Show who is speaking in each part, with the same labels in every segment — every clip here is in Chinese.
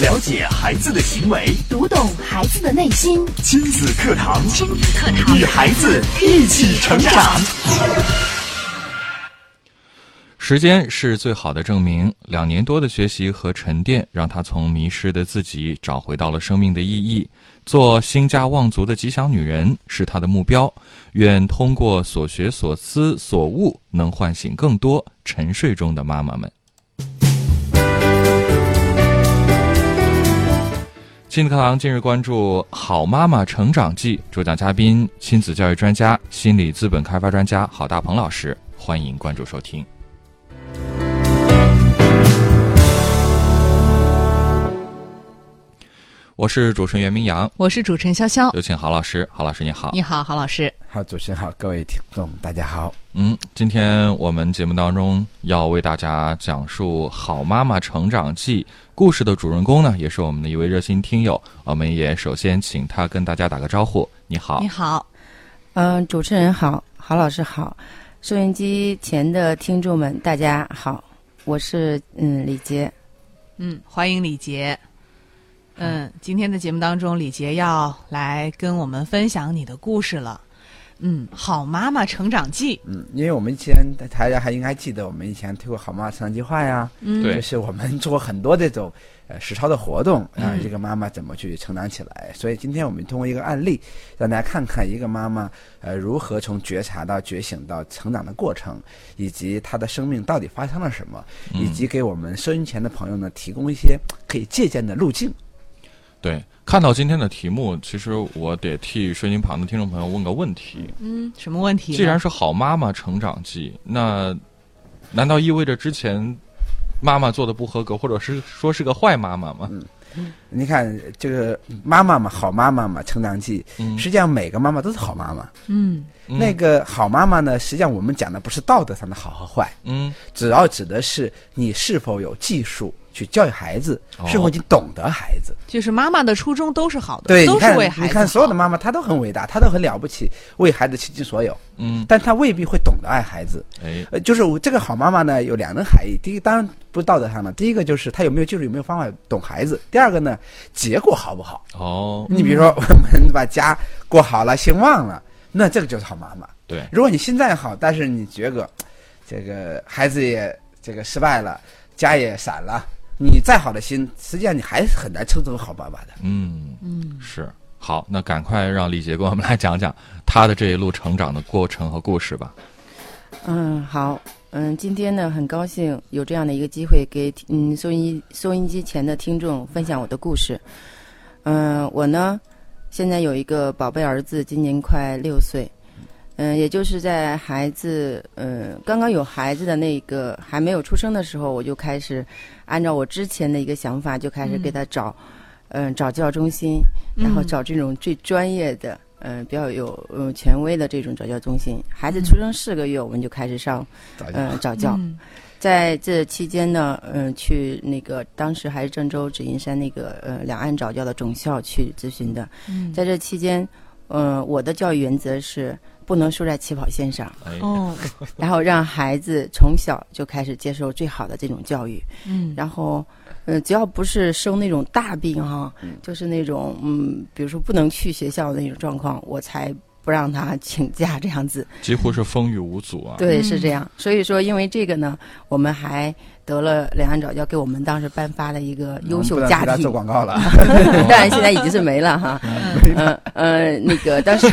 Speaker 1: 了解孩子的行为，
Speaker 2: 读懂孩子的内心。
Speaker 1: 亲子课堂，
Speaker 2: 亲子课堂，
Speaker 1: 与孩子一起成长。
Speaker 3: 时间是最好的证明。两年多的学习和沉淀，让他从迷失的自己找回到了生命的意义。做兴家望族的吉祥女人是他的目标。愿通过所学所思所悟，能唤醒更多沉睡中的妈妈们。亲子课堂近日关注《好妈妈成长记》，主讲嘉宾亲子教育专家、心理资本开发专家郝大鹏老师，欢迎关注收听。我是主持人袁明阳，
Speaker 4: 我是主持人潇潇，
Speaker 3: 有请郝老师。郝老师你好，
Speaker 4: 你好，郝老师。
Speaker 5: 好，主持人好，各位听众大家好。
Speaker 3: 嗯，今天我们节目当中要为大家讲述《好妈妈成长记》故事的主人公呢，也是我们的一位热心听友。我们也首先请他跟大家打个招呼。你好，
Speaker 4: 你好。
Speaker 6: 嗯，主持人好，郝老师好，收音机前的听众们大家好，我是嗯李杰。
Speaker 4: 嗯，欢迎李杰。嗯，今天的节目当中，李杰要来跟我们分享你的故事了。嗯，好妈妈成长记。
Speaker 5: 嗯，因为我们以前大家还应该记得，我们以前推过好妈妈成长计划呀。
Speaker 4: 嗯，
Speaker 5: 就是我们做过很多这种呃实操的活动，啊，一个妈妈怎么去成长起来。所以今天我们通过一个案例，让大家看看一个妈妈呃如何从觉察到觉醒到成长的过程，以及她的生命到底发生了什么，以及给我们收音前的朋友呢提供一些可以借鉴的路径。
Speaker 3: 对，看到今天的题目，其实我得替收音旁的听众朋友问个问题。
Speaker 4: 嗯，什么问题？
Speaker 3: 既然是好妈妈成长记，那难道意味着之前妈妈做的不合格，或者是说是个坏妈妈吗？
Speaker 5: 嗯，你看这个妈妈嘛，好妈妈嘛，成长记，实际上每个妈妈都是好妈妈。
Speaker 4: 嗯，
Speaker 5: 那个好妈妈呢，实际上我们讲的不是道德上的好和坏，
Speaker 3: 嗯，
Speaker 5: 主要指的是你是否有技术。去教育孩子，是否你懂得孩子？
Speaker 4: 就是妈妈的初衷都是好的，
Speaker 5: 对，
Speaker 4: 都是为孩
Speaker 5: 子。你看所有的妈妈，她都很伟大，她都很了不起，为孩子倾尽所有。
Speaker 3: 嗯，
Speaker 5: 但她未必会懂得爱孩子。
Speaker 3: 哎，
Speaker 5: 呃，就是这个好妈妈呢，有两层含义。第一，当然不是道德上的。第一个就是她有没有技术，有没有方法懂孩子。第二个呢，结果好不好？
Speaker 3: 哦，
Speaker 5: 你比如说，我们把家过好了，兴旺了，那这个就是好妈妈。
Speaker 3: 对，
Speaker 5: 如果你心再好，但是你觉得这个孩子也这个失败了，家也散了。你再好的心，实际上你还是很难称之为好爸爸的。
Speaker 3: 嗯嗯，是好，那赶快让李杰给我们来讲讲他的这一路成长的过程和故事吧。
Speaker 6: 嗯，好，嗯，今天呢，很高兴有这样的一个机会给嗯收音收音机前的听众分享我的故事。嗯，我呢，现在有一个宝贝儿子，今年快六岁。嗯，也就是在孩子嗯刚刚有孩子的那个还没有出生的时候，我就开始按照我之前的一个想法，就开始给他找嗯找教中心，然后找这种最专业的嗯比较有嗯权威的这种早教中心。孩子出生四个月，我们就开始上嗯早教。在这期间呢，嗯，去那个当时还是郑州紫金山那个呃两岸早教的总校去咨询的。在这期间，嗯，我的教育原则是。不能输在起跑线上。
Speaker 4: 哦，
Speaker 6: 然后让孩子从小就开始接受最好的这种教育，
Speaker 4: 嗯，
Speaker 6: 然后，呃，只要不是生那种大病哈，就是那种嗯，比如说不能去学校的那种状况，我才不让他请假这样子，
Speaker 3: 几乎是风雨无阻啊。
Speaker 6: 对，是这样。所以说，因为这个呢，我们还。得了两岸早教给我们当时颁发的一个优秀家庭
Speaker 5: 做广告了，
Speaker 6: 当然现在已经是没了哈。嗯呃，那个当时，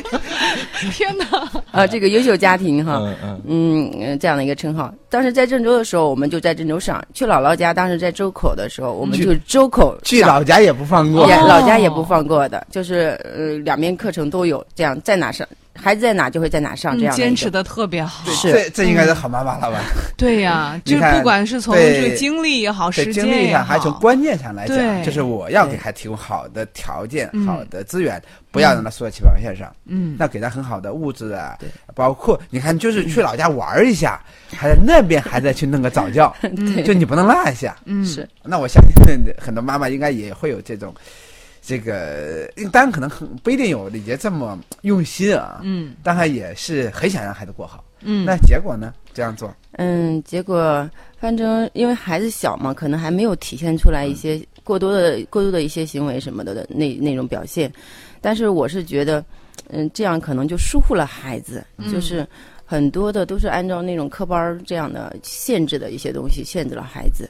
Speaker 4: 天哪！
Speaker 6: 啊，这个优秀家庭哈，
Speaker 3: 嗯
Speaker 6: 嗯这样的一个称号。当时在郑州的时候，我们就在郑州上；去姥姥家，当时在周口的时候，我们就周口
Speaker 5: 去老家也不放过，
Speaker 6: 老家也不放过的，就是呃两边课程都有，这样在哪上。孩子在哪就会在哪上，这样
Speaker 4: 坚持的特别好。
Speaker 6: 是，
Speaker 5: 这这应该是好妈妈了吧？
Speaker 4: 对呀，就不管是从这个经历也好，时
Speaker 5: 间也好，还从观念上来
Speaker 4: 讲，
Speaker 5: 就是我要给他提供好的条件、好的资源，不要让他输在起跑线上。
Speaker 4: 嗯，
Speaker 5: 那给他很好的物质啊，包括你看，就是去老家玩一下，还在那边还在去弄个早教，就你不能落下。
Speaker 4: 嗯，
Speaker 6: 是。
Speaker 5: 那我相信很多妈妈应该也会有这种。这个当然可能很不一定有李杰这么用心啊，
Speaker 4: 嗯，
Speaker 5: 但他也是很想让孩子过好，
Speaker 4: 嗯，
Speaker 5: 那结果呢？这样做，
Speaker 6: 嗯，结果反正因为孩子小嘛，可能还没有体现出来一些过多的过多的一些行为什么的的那那种表现。但是我是觉得，嗯，这样可能就疏忽了孩子，就是很多的都是按照那种课班儿这样的限制的一些东西限制了孩子。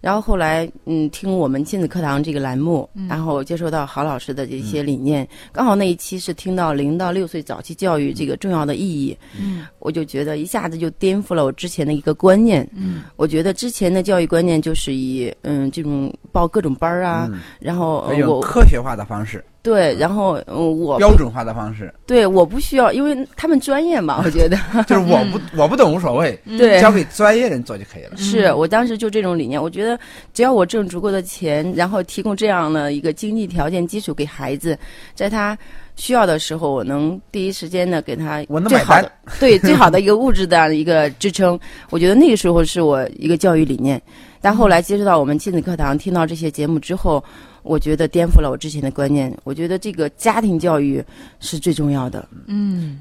Speaker 6: 然后后来，嗯，听我们亲子课堂这个栏目，然后接受到郝老师的这些理念，刚好那一期是听到零到六岁早期教育这个重要的意义，嗯，我就觉得一下子就颠覆了我之前的一个观念，嗯，我觉得之前的教育观念就是以嗯这种报各种班儿啊，然后我
Speaker 5: 科学化的方式、
Speaker 6: 对，然后嗯我
Speaker 5: 标准化的方式，
Speaker 6: 对我不需要，因为他们专业嘛，我觉得
Speaker 5: 就是我不我不懂无所谓，
Speaker 6: 对
Speaker 5: 交给专业人做就可以了。
Speaker 6: 是我当时就这种理念，我觉得只要我挣足够的钱，然后提供这样的一个经济条件基础给孩子，在他需要的时候，我能第一时间的给他
Speaker 5: 我能买
Speaker 6: 最好的
Speaker 5: 单
Speaker 6: 对最好的一个物质的一个支撑。我觉得那个时候是我一个教育理念。但后来接触到我们亲子课堂，听到这些节目之后，我觉得颠覆了我之前的观念。我觉得这个家庭教育是最重要的。
Speaker 4: 嗯，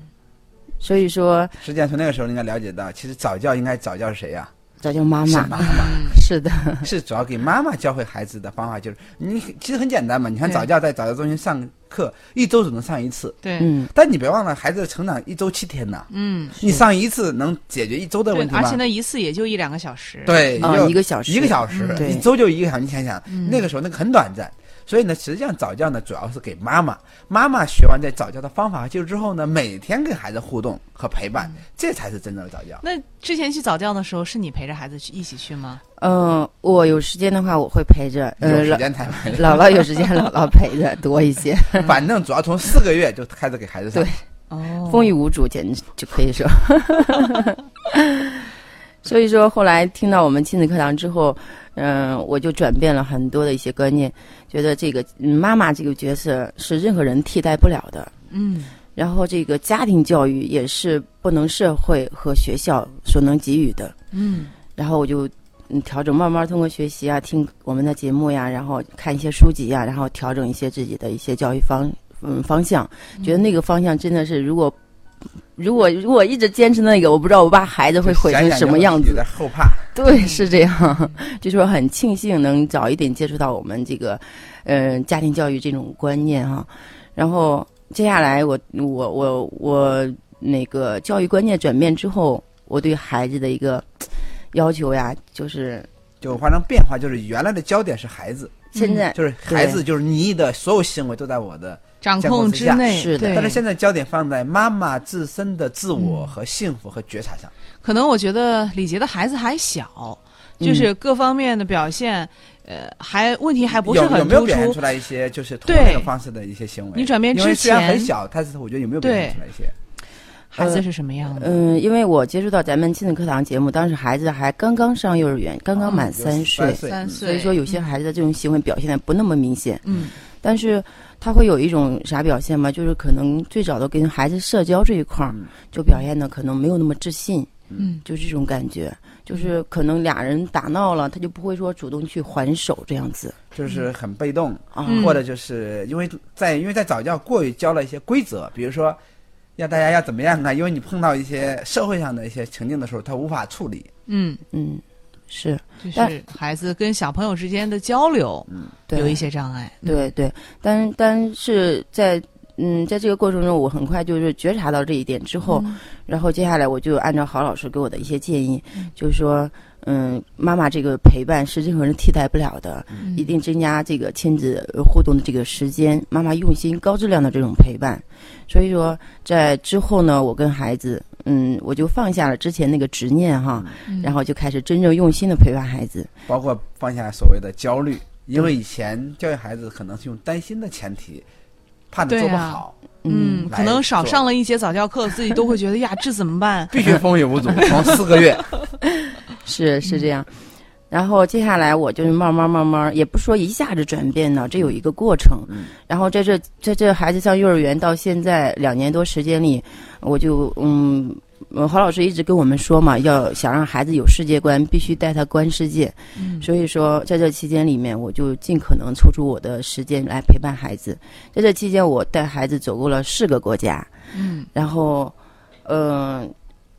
Speaker 6: 所以说，
Speaker 5: 实际上从那个时候应该了解到，其实早教应该早教是谁呀、
Speaker 6: 早教妈妈
Speaker 5: 是妈妈，
Speaker 6: 是的，
Speaker 5: 是主要给妈妈教会孩子的方法就是你其实很简单嘛。你看早教在早教中心上课，一周只能上一次，
Speaker 4: 对，
Speaker 6: 嗯，
Speaker 5: 但你别忘了孩子的成长一周七天呢，
Speaker 4: 嗯，
Speaker 5: 你上一次能解决一周的问，题吗？
Speaker 4: 而且那，一次也就一两个小时，，
Speaker 5: 对，
Speaker 6: 一个小时
Speaker 5: 一个小时一周就一个小时。你想想，
Speaker 4: 嗯
Speaker 5: 那个时候那个很短暂，所以呢，实际上早教呢主要是给妈妈，妈妈学完这早教的方法和技术之后呢，每天跟孩子互动和陪伴，这才是真正的早教。
Speaker 4: 那之前去早教的时候，是你陪着孩子去一起去吗？
Speaker 6: 嗯、我有时间的话，我会陪着。
Speaker 5: 有时间才陪，
Speaker 6: 姥姥有时间，姥姥陪着多一些。
Speaker 5: 反正主要从四个月就开始给孩子上
Speaker 6: 对。
Speaker 4: 哦
Speaker 6: 风雨无阻，简直就可以说。所以说，后来听到我们亲子课堂之后，嗯、我就转变了很多的一些观念，觉得这个嗯妈妈这个角色是任何人替代不了的。
Speaker 4: 嗯
Speaker 6: 然后，这个家庭教育也是不能社会和学校所能给予的。
Speaker 4: 嗯
Speaker 6: 然后我就嗯调整，慢慢通过学习啊，听我们的节目呀，然后看一些书籍呀，然后调整一些自己的一些教育方嗯方向，觉得那个方向真的是，如果如果如果一直坚持那个，我不知道我把孩子会毁成什么样子
Speaker 5: 后怕。
Speaker 6: 对，是这样，就说很庆幸能早一点接触到我们这个，呃，家庭教育这种观念哈。然后接下来我我我我那个教育观念转变之后，我对孩子的一个要求呀，就是
Speaker 5: 就发生变化，就是原来的焦点是孩子，
Speaker 6: 现在
Speaker 5: 就是孩子，就是你的所有行为都在我的，
Speaker 4: 掌控之内，
Speaker 6: 是的
Speaker 4: 对
Speaker 5: 但是现在焦点放在妈妈自身的自我和幸福和觉察上。
Speaker 4: 可能我觉得李杰的孩子还小，就是各方面的表现，呃，还问题还不是
Speaker 5: 有有
Speaker 4: 很突出
Speaker 5: 没有表现出。来一些就是同样的方式的一些行为？
Speaker 4: 你转变之
Speaker 5: 前虽然很
Speaker 4: 前
Speaker 5: 小，但是我觉得有没有表现出来一些？
Speaker 4: 孩子是什么样的？
Speaker 6: 嗯，因为我接触到咱们亲子课堂节目，当时孩子还刚刚上幼儿园，刚刚满三岁，
Speaker 4: 三岁，
Speaker 6: 所以说有些孩子的这种行为表现的不那么明显。
Speaker 4: 嗯
Speaker 6: 但是他会有一种啥表现吗？就是可能最早的跟孩子社交这一块儿
Speaker 5: 嗯，
Speaker 6: 就表现的可能没有那么自信，
Speaker 4: 嗯
Speaker 6: 就这种感觉，就是可能俩人打闹了，他就不会说主动去还手这样子
Speaker 5: 就是很被动，
Speaker 6: 啊。
Speaker 4: 嗯
Speaker 5: 或者就是因为在因为在早教过于教了一些规则，比如说要大家要怎么样啊，因为你碰到一些社会上的一些情境的时候，他无法处理。
Speaker 4: 嗯，
Speaker 6: 嗯，是。
Speaker 4: 就是孩子跟小朋友之间的交流
Speaker 6: 对。
Speaker 4: 有一些障碍。
Speaker 6: 对对，但但是在嗯，在这个过程中，我很快就是觉察到这一点之后，然后接下来我就按照郝老师给我的一些建议，就是说，嗯，妈妈这个陪伴是任何人替代不了的，
Speaker 4: 嗯
Speaker 6: 一定增加这个亲子互动的这个时间，妈妈用心、高质量的这种陪伴。所以说，在之后呢，我跟孩子，嗯，我就放下了之前那个执念哈，
Speaker 4: 嗯
Speaker 6: 然后就开始真正用心的陪伴孩子。
Speaker 5: 包括放下所谓的焦虑，因为以前教育孩子可能是用担心的前提，怕你做不好，
Speaker 4: 嗯，可能少上了一节早教课，自己都会觉得呀，这怎么办？
Speaker 5: 必须风雨无阻，从四个月，
Speaker 6: 是是这样。然后接下来我就是慢慢慢慢，也不说一下子转变呢，这有一个过程。
Speaker 5: 嗯
Speaker 6: 然后在这在这孩子上幼儿园到现在两年多时间里，我就嗯，呃郝老师一直跟我们说嘛，要想让孩子有世界观，必须带他观世界。
Speaker 4: 嗯
Speaker 6: 所以说，在这期间里面，我就尽可能抽出我的时间来陪伴孩子。在这期间，我带孩子走过了四个国家，
Speaker 4: 嗯
Speaker 6: 然后，嗯、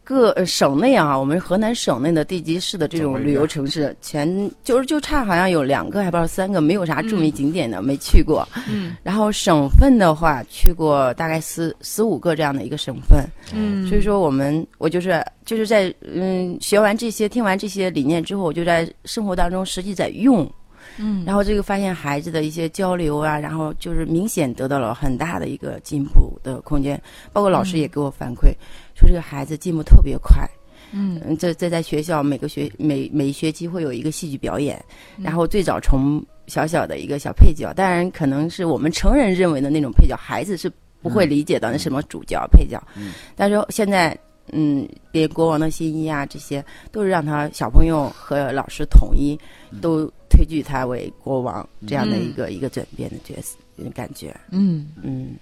Speaker 6: 各呃省内啊，我们河南省内的地级市的这种旅游城市，全就是就差好像有两个，还不知道三个，没有啥著名景点的，没去过。
Speaker 4: 嗯
Speaker 6: 然后省份的话，去过大概十十五个这样的一个省份。
Speaker 4: 嗯，
Speaker 6: 所以说，我们我就是就是在嗯学完这些、听完这些理念之后，我就在生活当中实际在用。
Speaker 4: 嗯，
Speaker 6: 然后这个发现孩子的一些交流啊，然后就是明显得到了很大的一个进步的空间，包括老师也给我反馈，说这个孩子进步特别快。
Speaker 4: 嗯。
Speaker 6: 嗯，这这在学校每个学每每一学期会有一个戏剧表演，
Speaker 4: 嗯。
Speaker 6: 然后最早从小小的一个小配角，当然可能是我们成人认为的那种配角，孩子是不会理解到那什么主角、配角。
Speaker 5: 嗯。
Speaker 6: 但是现在，嗯，连国王的新衣啊，这些都是让他小朋友和老师统一，都推举他为国王这样的一个、一个转变的角色感觉。
Speaker 4: 嗯，
Speaker 6: 嗯，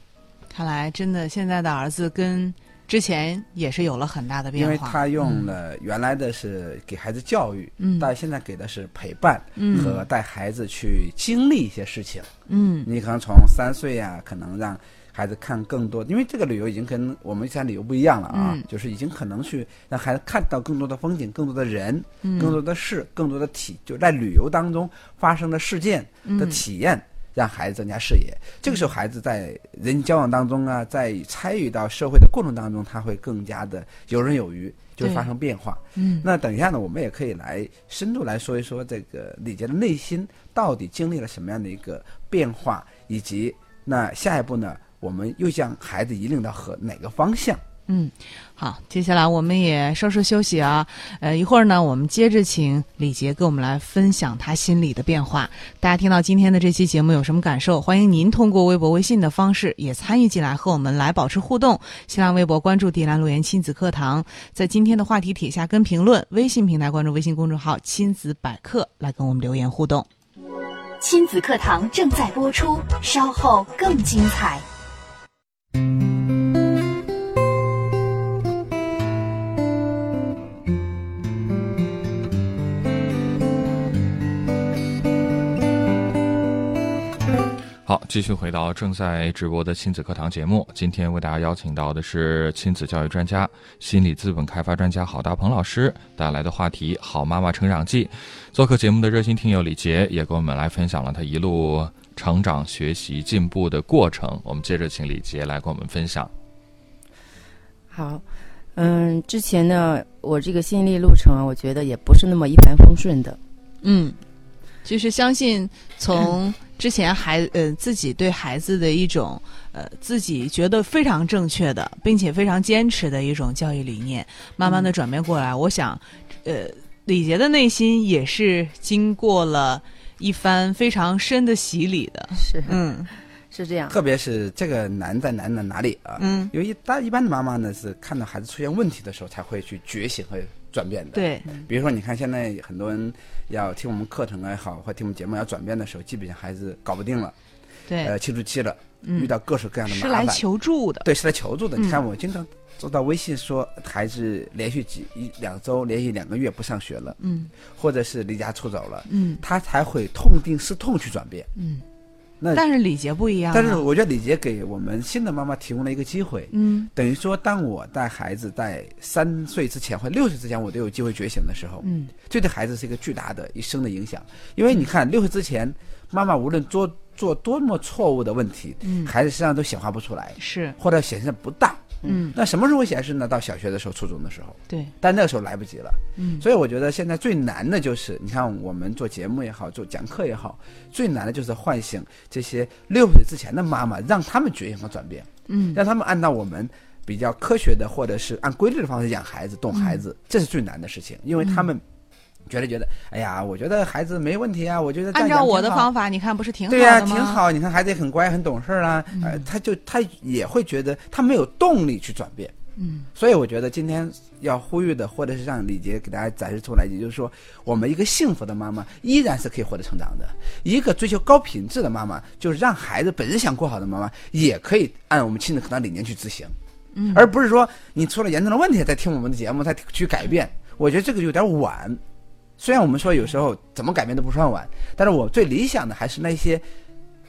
Speaker 4: 看来真的现在的儿子跟之前也是有了很大的变化。
Speaker 5: 因为他用了原来的是给孩子教育，
Speaker 4: 嗯
Speaker 5: 但现在给的是陪伴
Speaker 4: 嗯
Speaker 5: 和带孩子去经历一些事情。
Speaker 4: 嗯
Speaker 5: 你可能从三岁呀、可能让孩子看更多，因为这个旅游已经跟我们以前旅游不一样了啊，
Speaker 4: 嗯。
Speaker 5: 就是已经可能去让孩子看到更多的风景、更多的人、
Speaker 4: 嗯。
Speaker 5: 更多的事、更多的体，就在旅游当中发生的事件
Speaker 4: 嗯。
Speaker 5: 的体验。让孩子增加视野，这个时候孩子在人际交往当中啊，在参与到社会的过程当中，他会更加的游刃有余，就会发生变化。
Speaker 4: 嗯。
Speaker 5: 那等一下呢，我们也可以来深度来说一说这个李杰的内心到底经历了什么样的一个变化，以及那下一步呢，我们又将孩子引领到和哪个方向？
Speaker 4: 嗯，好，接下来我们也稍事休息啊。呃，一会儿呢，我们接着请李杰跟我们来分享他心里的变化。大家听到今天的这期节目有什么感受？欢迎您通过微博、微信的方式也参与进来，和我们来保持互动。新浪微博关注“迪兰路言亲子课堂”，在今天的话题帖下跟评论；微信平台关注微信公众号“亲子百科”来跟我们留言互动。
Speaker 2: 亲子课堂正在播出，稍后更精彩。
Speaker 3: 继续回到正在直播的亲子课堂节目。今天为大家邀请到的是亲子教育专家、心理资本开发专家郝大鹏老师带来的话题《好妈妈成长记》。做客节目的热心听友李杰也跟我们来分享了他一路成长、学习、进步的过程。我们接着请李杰来跟我们分享。
Speaker 6: 好，嗯，之前呢，我这个心理路程啊，我觉得也不是那么一帆风顺的。
Speaker 4: 嗯，就是相信从之前孩呃自己对孩子的一种呃自己觉得非常正确的，并且非常坚持的一种教育理念，慢慢的转变过来。我想，呃，李杰的内心也是经过了一番非常深的洗礼的。
Speaker 6: 是，
Speaker 4: 嗯
Speaker 6: 是这样。
Speaker 5: 特别是这个难在难在哪里啊？
Speaker 4: 嗯，
Speaker 5: 因为一大一般的妈妈呢是看到孩子出现问题的时候才会去觉醒和转变的。，
Speaker 4: 对，
Speaker 5: 比如说你看现在很多人要听我们课程也好，或听我们节目要转变的时候，基本上孩子搞不定了，
Speaker 4: 对，
Speaker 5: 呃，青春期了，
Speaker 4: 嗯
Speaker 5: 遇到各式各样的麻烦是来。
Speaker 4: 求助的。
Speaker 5: 对，是来求助的。
Speaker 4: 嗯
Speaker 5: 你看，我经常收到微信说，孩子连续几一两周、连续两个月不上学了，
Speaker 4: 嗯
Speaker 5: 或者是离家出走了，
Speaker 4: 嗯
Speaker 5: 他才会痛定思痛去转变。
Speaker 4: 嗯，
Speaker 5: 那
Speaker 4: 但是李杰不一样、啊。
Speaker 5: 但是我觉得李杰给我们新的妈妈提供了一个机会，
Speaker 4: 嗯
Speaker 5: 等于说，当我带孩子在三岁之前或六岁之前，我都有机会觉醒的时候，
Speaker 4: 嗯
Speaker 5: 这对孩子是一个巨大的一生的影响。因为你看，六岁之前，妈妈无论做做多么错误的问题，
Speaker 4: 嗯，
Speaker 5: 孩子身上都显化不出来，
Speaker 4: 是
Speaker 5: 或者显现不大。
Speaker 4: 嗯。
Speaker 5: 那什么时候会显示呢？到小学的时候、初中的时候，
Speaker 4: 对。
Speaker 5: 但那个时候来不及了。
Speaker 4: 嗯。
Speaker 5: 所以我觉得现在最难的就是，你看我们做节目也好，做讲课也好，最难的就是唤醒这些六岁之前的妈妈，让他们觉醒和转变，
Speaker 4: 嗯。
Speaker 5: 让他们按照我们比较科学的或者是按规律的方式养孩子、懂孩子，这是最难的事情，因为他们觉得觉得，哎呀，我觉得孩子没问题啊，我觉得
Speaker 4: 按照我的方法，你看不是挺好
Speaker 5: 对呀、
Speaker 4: 的吗？
Speaker 5: 挺好。你看孩子也很乖、很懂事儿啊，呃，他就他也会觉得他没有动力去转变。
Speaker 4: 嗯
Speaker 5: 所以我觉得今天要呼吁的，或者是让李杰给大家展示出来，也就是说，我们一个幸福的妈妈依然是可以获得成长的；一个追求高品质的妈妈，就是让孩子本身想过好的妈妈，也可以按我们亲子课堂理念去执行，
Speaker 4: 嗯，
Speaker 5: 而不是说你出了严重的问题再听我们的节目再去改变。我觉得这个有点晚。虽然我们说有时候怎么改变都不算晚，但是我最理想的还是那些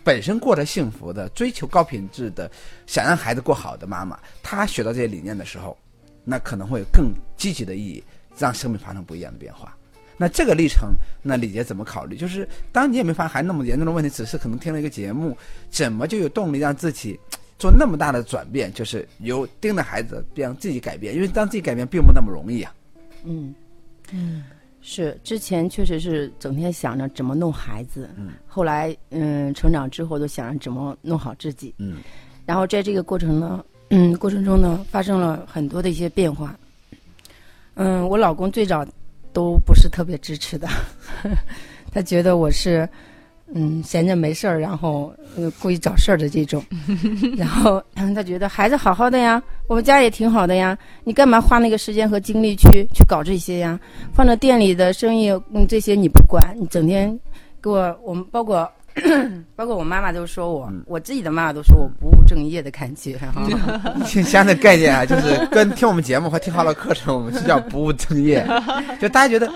Speaker 5: 本身过得幸福的、追求高品质的、想让孩子过好的妈妈，她学到这些理念的时候，那可能会有更积极的意义，让生命发生不一样的变化。那这个历程，那李杰怎么考虑？就是当你也没发现孩子那么严重的问题，只是可能听了一个节目，怎么就有动力让自己做那么大的转变？就是由盯着孩子变自己改变，因为当自己改变并不那么容易啊。
Speaker 6: 嗯嗯，是之前确实是整天想着怎么弄孩子，
Speaker 5: 嗯，
Speaker 6: 后来嗯成长之后就想着怎么弄好自己，
Speaker 5: 嗯，
Speaker 6: 然后在这个过程呢，嗯 过程中呢发生了很多的一些变化，嗯，我老公最早都不是特别支持的，他觉得我是。嗯，闲着没事儿，然后呃故意找事儿的这种，然后他觉得孩子好好的呀，我们家也挺好的呀，你干嘛花那个时间和精力去去搞这些呀？放着店里的生意，嗯，这些你不管，你整天给我，我们包括 包括我妈妈都说我，我自己的妈妈都说我不务正业的感觉哈。
Speaker 5: 听相的概念啊，就是跟听我们节目和听好了课程，我们是叫不务正业，就大家觉得。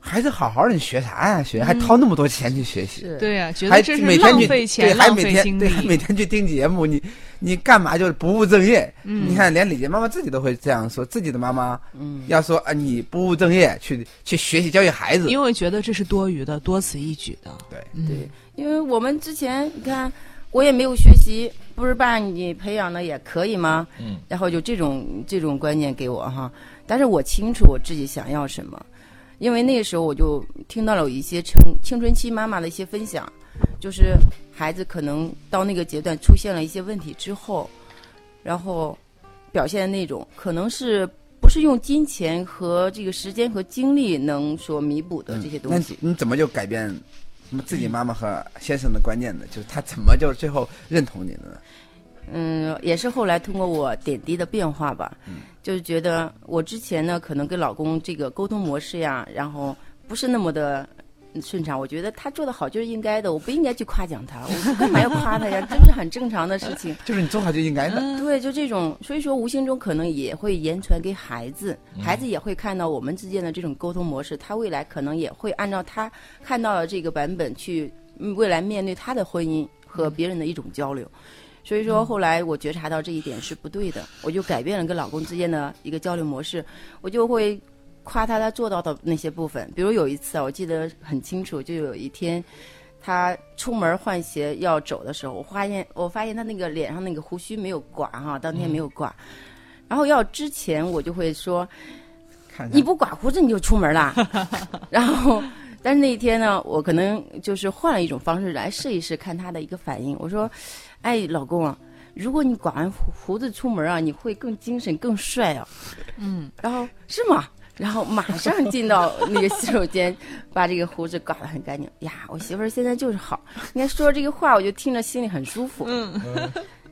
Speaker 5: 孩子好好的，你学啥呀？学还掏那么多钱去学习？
Speaker 4: 对呀，觉
Speaker 5: 还
Speaker 4: 得这是浪
Speaker 5: 每天去
Speaker 4: 费钱、
Speaker 5: 对，还
Speaker 4: 浪
Speaker 5: 每天对，
Speaker 4: 费精力。
Speaker 5: 还 每天去听节目，你你干嘛就是不务正业？
Speaker 4: 嗯
Speaker 5: 你看，连李杰妈妈自己都会这样说，自己的妈妈
Speaker 6: 嗯，
Speaker 5: 要说啊，你不务正业，去去学习教育孩子，
Speaker 4: 因为觉得这是多余的、多此一举的。
Speaker 5: 对，
Speaker 4: 嗯
Speaker 6: 对，因为我们之前你看我也没有学习，不是把你培养的也可以吗？
Speaker 3: 嗯，
Speaker 6: 然后就这种这种观念给我哈，但是我清楚我自己想要什么，因为那个时候我就听到了有一些青青春期妈妈的一些分享，就是孩子可能到那个阶段出现了一些问题之后，然后表现那种可能是不是用金钱和这个时间和精力能所弥补的这些东西。
Speaker 5: 你怎么就改变自己妈妈和先生的观念呢？就是他怎么就最后认同你的呢？
Speaker 6: 嗯，也是后来通过我点滴的变化吧，就是觉得我之前呢，可能跟老公这个沟通模式呀，然后不是那么的顺畅。我觉得他做的好就是应该的，我不应该去夸奖他，我干嘛要夸他呀？这是很正常的事情。
Speaker 5: 就是你做好就应该的。
Speaker 6: 对，就这种，所以说无形中可能也会言传给孩子，孩子也会看到我们之间的这种沟通模式，他未来可能也会按照他看到的这个版本去，嗯未来面对他的婚姻和别人的一种交流。所以说，后来我觉察到这一点是不对的，我就改变了跟老公之间的一个交流模式，我就会夸他他做到的那些部分。比如有一次啊，我记得很清楚，就有一天他出门换鞋要走的时候，我发现我发现他那个脸上那个胡须没有刮哈，当天没有刮。然后要之前我就会说，
Speaker 5: 看看
Speaker 6: 你不刮胡子你就出门啦。然后，但是那一天呢，我可能就是换了一种方式来试一试，看他的一个反应。我说，哎，老公啊，如果你刮完胡胡子出门啊，你会更精神、更帅啊。
Speaker 4: 嗯，
Speaker 6: 然后是吗？然后马上进到那个洗手间，把这个胡子刮得很干净。呀，我媳妇儿现在就是好。你看说这个话，我就听着心里很舒服。
Speaker 4: 嗯，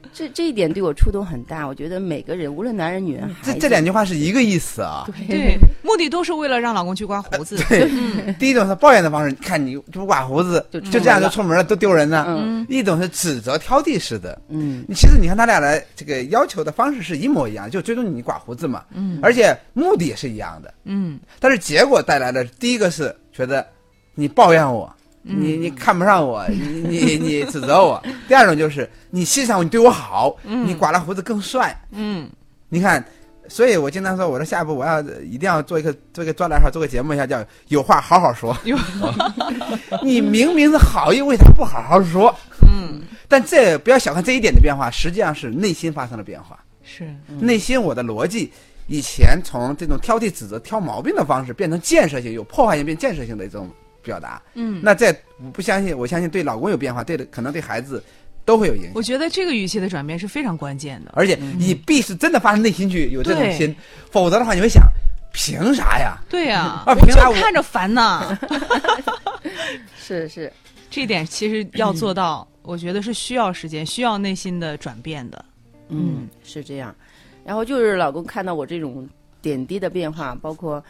Speaker 6: 这这一点对我触动很大。我觉得每个人，无论男人女人，
Speaker 5: 这这两句话是一个意思啊。
Speaker 4: 对，目的都是为了让老公去刮胡子。
Speaker 5: 对，第一种是抱怨的方式，看你不刮胡子，
Speaker 6: 就
Speaker 5: 就这样就出门了，都丢人呢。
Speaker 6: 嗯
Speaker 5: 一种是指责挑剔式的，
Speaker 6: 嗯
Speaker 5: 你其实你看他俩的这个要求的方式是一模一样，就最终你刮胡子嘛，
Speaker 4: 嗯
Speaker 5: 而且目的也是一样的，
Speaker 4: 嗯
Speaker 5: 但是结果带来的第一个是觉得你抱怨我，你你看不上我，你你你指责我；第二种就是你欣赏我，你对我好，你刮了胡子更帅。
Speaker 4: 嗯
Speaker 5: 你看，所以我经常说，我说下一步我要一定要做一个做一个专栏号，做个节目一下，叫有话好好说。你明明是好意，为啥不好好说？
Speaker 4: 嗯
Speaker 5: 但这不要小看这一点的变化，实际上是内心发生了变化。
Speaker 4: 是
Speaker 5: 内心我的逻辑，以前从这种挑剔、指责、挑毛病的方式，变成建设性、有破坏性变建设性的这种表达。
Speaker 4: 嗯。
Speaker 5: 那在我不相信，我相信对老公有变化，对的可能对孩子都会有影响。
Speaker 4: 我觉得这个语气的转变是非常关键的。
Speaker 5: 而且你必是真的发自内心去有这种
Speaker 4: 对
Speaker 5: 心，否则的话你会想，凭啥呀？
Speaker 4: 对呀、
Speaker 5: 啊
Speaker 4: 我
Speaker 5: 凭啥我
Speaker 4: 就看着烦呢。
Speaker 6: 是是，
Speaker 4: 这一点其实要做到，我觉得是需要时间，需要内心的转变的。
Speaker 6: 嗯，是这样。然后就是老公看到我这种点滴的变化，包括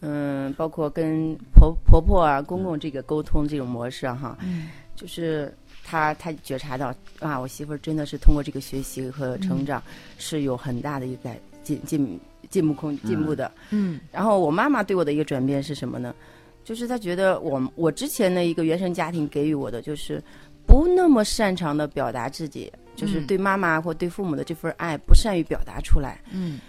Speaker 6: 嗯，包括跟婆婆婆啊、公公这个沟通这种模式啊，哈，
Speaker 4: 嗯
Speaker 6: 就是他他觉察到啊，我媳妇儿真的是通过这个学习和成长是有很大的一个改进进进步空进步的。
Speaker 4: 嗯
Speaker 6: 然后我妈妈对我的一个转变是什么呢？就是她觉得我我之前的一个原生家庭给予我的就是不那么擅长的表达自己，就是
Speaker 4: 嗯
Speaker 6: 对妈妈或对父母的这份爱不善于表达出来。
Speaker 4: 嗯
Speaker 6: 嗯，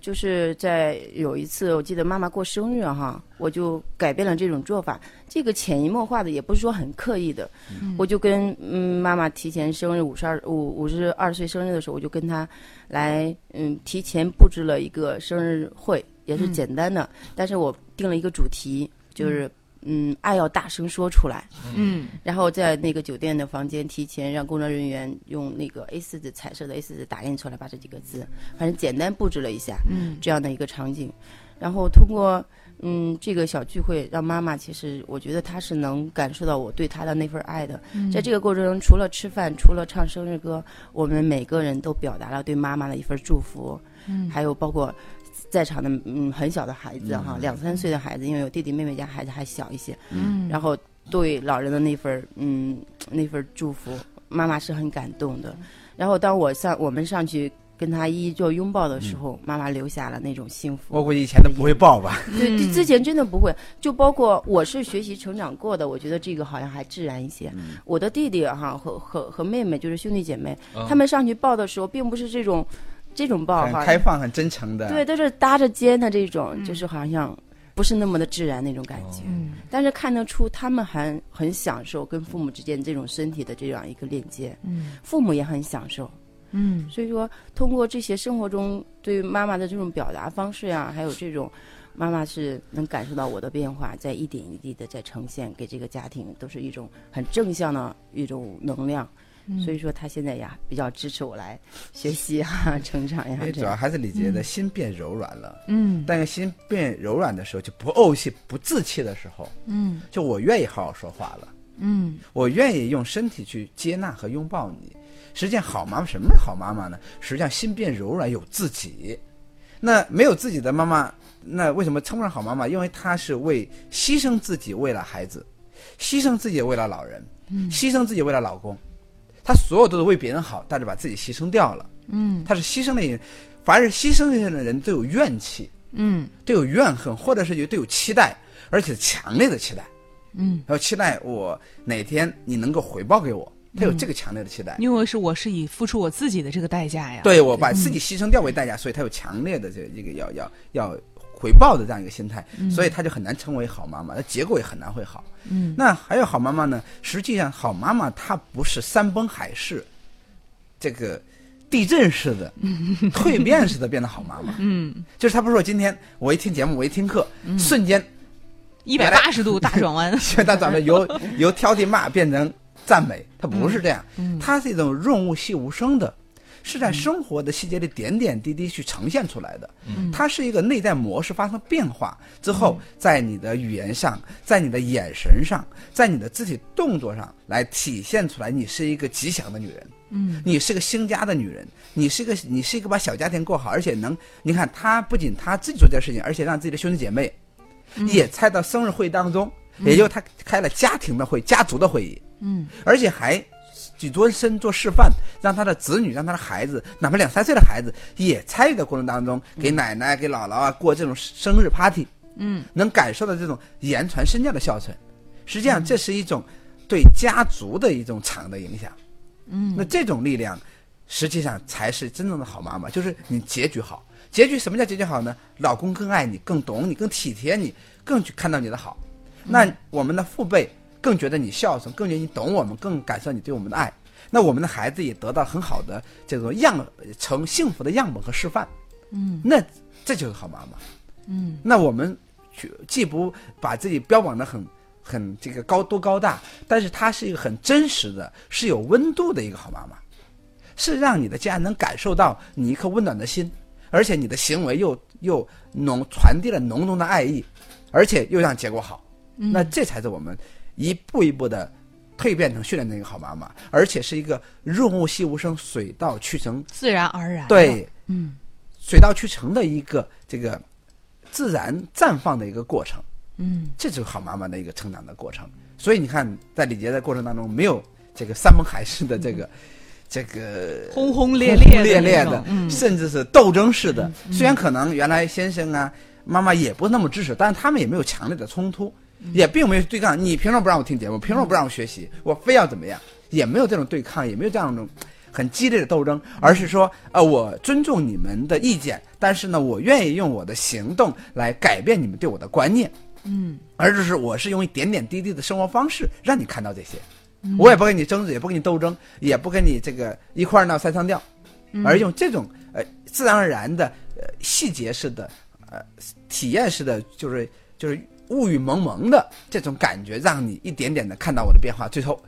Speaker 6: 就是在有一次，我记得妈妈过生日哈，我就改变了这种做法。这个潜移默化的，也不是说很刻意的，我就跟嗯妈妈提前生日五十二五五十二岁生日的时候，我就跟她来嗯提前布置了一个生日会，也是简单的，但是我定了一个主题，就是。嗯，爱要大声说出来。
Speaker 4: 嗯，
Speaker 6: 然后在那个酒店的房间，提前让工作人员用那个 A 四纸彩色的 A 四纸打印出来，把这几个字，反正简单布置了一下。
Speaker 4: 嗯，
Speaker 6: 这样的一个场景，然后通过嗯这个小聚会，让妈妈其实我觉得她是能感受到我对她的那份爱的。在这个过程中，除了吃饭，除了唱生日歌，我们每个人都表达了对妈妈的一份祝福。嗯，还有包括。在场的嗯很小的孩子哈，两三岁的孩子，因为有弟弟妹妹家孩子还小一些，
Speaker 4: 嗯，
Speaker 6: 然后对老人的那份嗯那份祝福，妈妈是很感动的。然后当我上我们上去跟他一一做拥抱的时候，妈妈留下了那种幸福。
Speaker 5: 我估计以前都不会抱吧？
Speaker 6: 对，之前真的不会。就包括我是学习成长过的，我觉得这个好像还自然一些。我的弟弟哈和和和妹妹就是兄弟姐妹，他们上去抱的时候，并不是这种。这种抱
Speaker 5: 很开放、很真诚的，
Speaker 6: 对，都是搭着肩的这种，就是好像不是那么的自然那种感觉。
Speaker 4: 嗯，
Speaker 6: 但是看得出他们还很享受跟父母之间这种身体的这样一个链接。
Speaker 4: 嗯，
Speaker 6: 父母也很享受。
Speaker 4: 嗯，
Speaker 6: 所以说，通过这些生活中对妈妈的这种表达方式呀，还有这种妈妈是能感受到我的变化，在一点一滴的在呈现给这个家庭，都是一种很正向的一种能量。所以说，他现在呀比较支持我来学习啊，成长呀。
Speaker 5: 主要还是李杰的心变柔软了。
Speaker 4: 嗯。
Speaker 5: 但是心变柔软的时候，就不怄气、不自气的时候。
Speaker 4: 嗯。
Speaker 5: 就我愿意好好说话了。
Speaker 4: 嗯。
Speaker 5: 我愿意用身体去接纳和拥抱你。实际上，好妈妈什么是好妈妈呢？实际上，心变柔软有自己。那没有自己的妈妈，那为什么称不上好妈妈？因为她是为牺牲自己为了孩子，牺牲自己为了老人，牺牲自己为了老公。他所有都是为别人好，但是把自己牺牲掉了。
Speaker 4: 嗯，
Speaker 5: 他是牺牲的人，凡是牺牲的人都有怨气，
Speaker 4: 嗯，
Speaker 5: 都有怨恨，或者是有都有期待，而且强烈的期待。
Speaker 4: 嗯，
Speaker 5: 然后期待我哪天你能够回报给我，他有这个强烈的期待。
Speaker 4: 因为是我是以付出我自己的这个代价呀，
Speaker 5: 对我把自己牺牲掉为代价，所以他有强烈的这这个要要要回报的这样一个心态，所以他就很难成为好妈妈，那结果也很难会好。
Speaker 4: 嗯，
Speaker 5: 那还有好妈妈呢？实际上，好妈妈她不是山崩海誓，这个地震似的、蜕变似的变得好妈妈。
Speaker 4: 嗯，
Speaker 5: 就是她不是说今天我一听节目，我一听课，瞬间
Speaker 4: 一百八十度大转弯，
Speaker 5: 大转弯由 由挑剔骂变成赞美，她不是这样，她是一种润物细无声的。是在生活的细节里点点滴滴去呈现出来的，它是一个内在模式发生变化之后，在你的语言上，在你的眼神上，在你的肢体动作上来体现出来，你是一个吉祥的女人，
Speaker 4: 嗯，
Speaker 5: 你是个兴家的女人，你是一个你是一个把小家庭过好，而且能，你看她不仅她自己做这件事情，而且让自己的兄弟姐妹也参到生日会当中，也就她开了家庭的会、家族的会议，
Speaker 4: 嗯，
Speaker 5: 而且还。举多身做示范，让他的子女，让他的孩子，哪怕两三岁的孩子，也参与的过程当中，给奶奶、给姥姥啊过这种生日 party，
Speaker 4: 嗯，
Speaker 5: 能感受到这种言传身教的孝顺。实际上，这是一种对家族的一种长的影响。
Speaker 4: 嗯，
Speaker 5: 那这种力量，实际上才是真正的好妈妈，就是你结局好。结局什么叫结局好呢？老公更爱你，更懂你，更体贴你，更去看到你的好。那我们的父辈。更觉得你孝顺，更觉得你懂我们，更感受你对我们的爱。那我们的孩子也得到很好的这种样成幸福的样本和示范。
Speaker 4: 嗯，
Speaker 5: 那这就是好妈妈。
Speaker 4: 嗯，
Speaker 5: 那我们既不把自己标榜的很很这个高多高大，但是她是一个很真实的，是有温度的一个好妈妈，是让你的家人能感受到你一颗温暖的心，而且你的行为又又浓传递了浓浓的爱意，而且又让结果好。那这才是我们。一步一步的蜕变成训练的一个好妈妈，而且是一个润物细无声、水到渠成、
Speaker 4: 自然而然。
Speaker 5: 对，
Speaker 4: 嗯，
Speaker 5: 水到渠成的一个这个自然绽放的一个过程。
Speaker 4: 嗯，
Speaker 5: 这就是好妈妈的一个成长的过程。所以你看，在李杰的过程当中，没有这个山盟海誓的这个这个
Speaker 4: 轰轰烈烈、
Speaker 5: 烈烈的，
Speaker 4: 嗯，
Speaker 5: 甚至是斗争式的。虽然可能原来先生啊、妈妈也不那么支持，但是他们也没有强烈的冲突。也并没有对抗，你凭什么不让我听节目？凭什么不让我学习？我非要怎么样？也没有这种对抗，也没有这样一种很激烈的斗争，而是说，呃，我尊重你们的意见，但是呢，我愿意用我的行动来改变你们对我的观念。
Speaker 4: 嗯，
Speaker 5: 而就是我是用一点点滴滴的生活方式让你看到这些，我也不跟你争执，也不跟你斗争，也不跟你这个一块儿闹三上吊，而用这种呃自然而然的呃细节式的呃体验式的，就是就是雾雨蒙蒙的这种感觉，让你一点点的看到我的变化，最后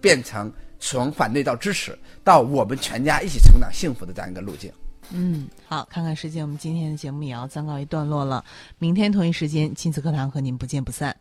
Speaker 5: 变成从反对到支持，到我们全家一起成长幸福的这样一个路径。
Speaker 4: 嗯，好，看看时间，我们今天的节目也要暂告一段落了。明天同一时间，亲子课堂和您不见不散。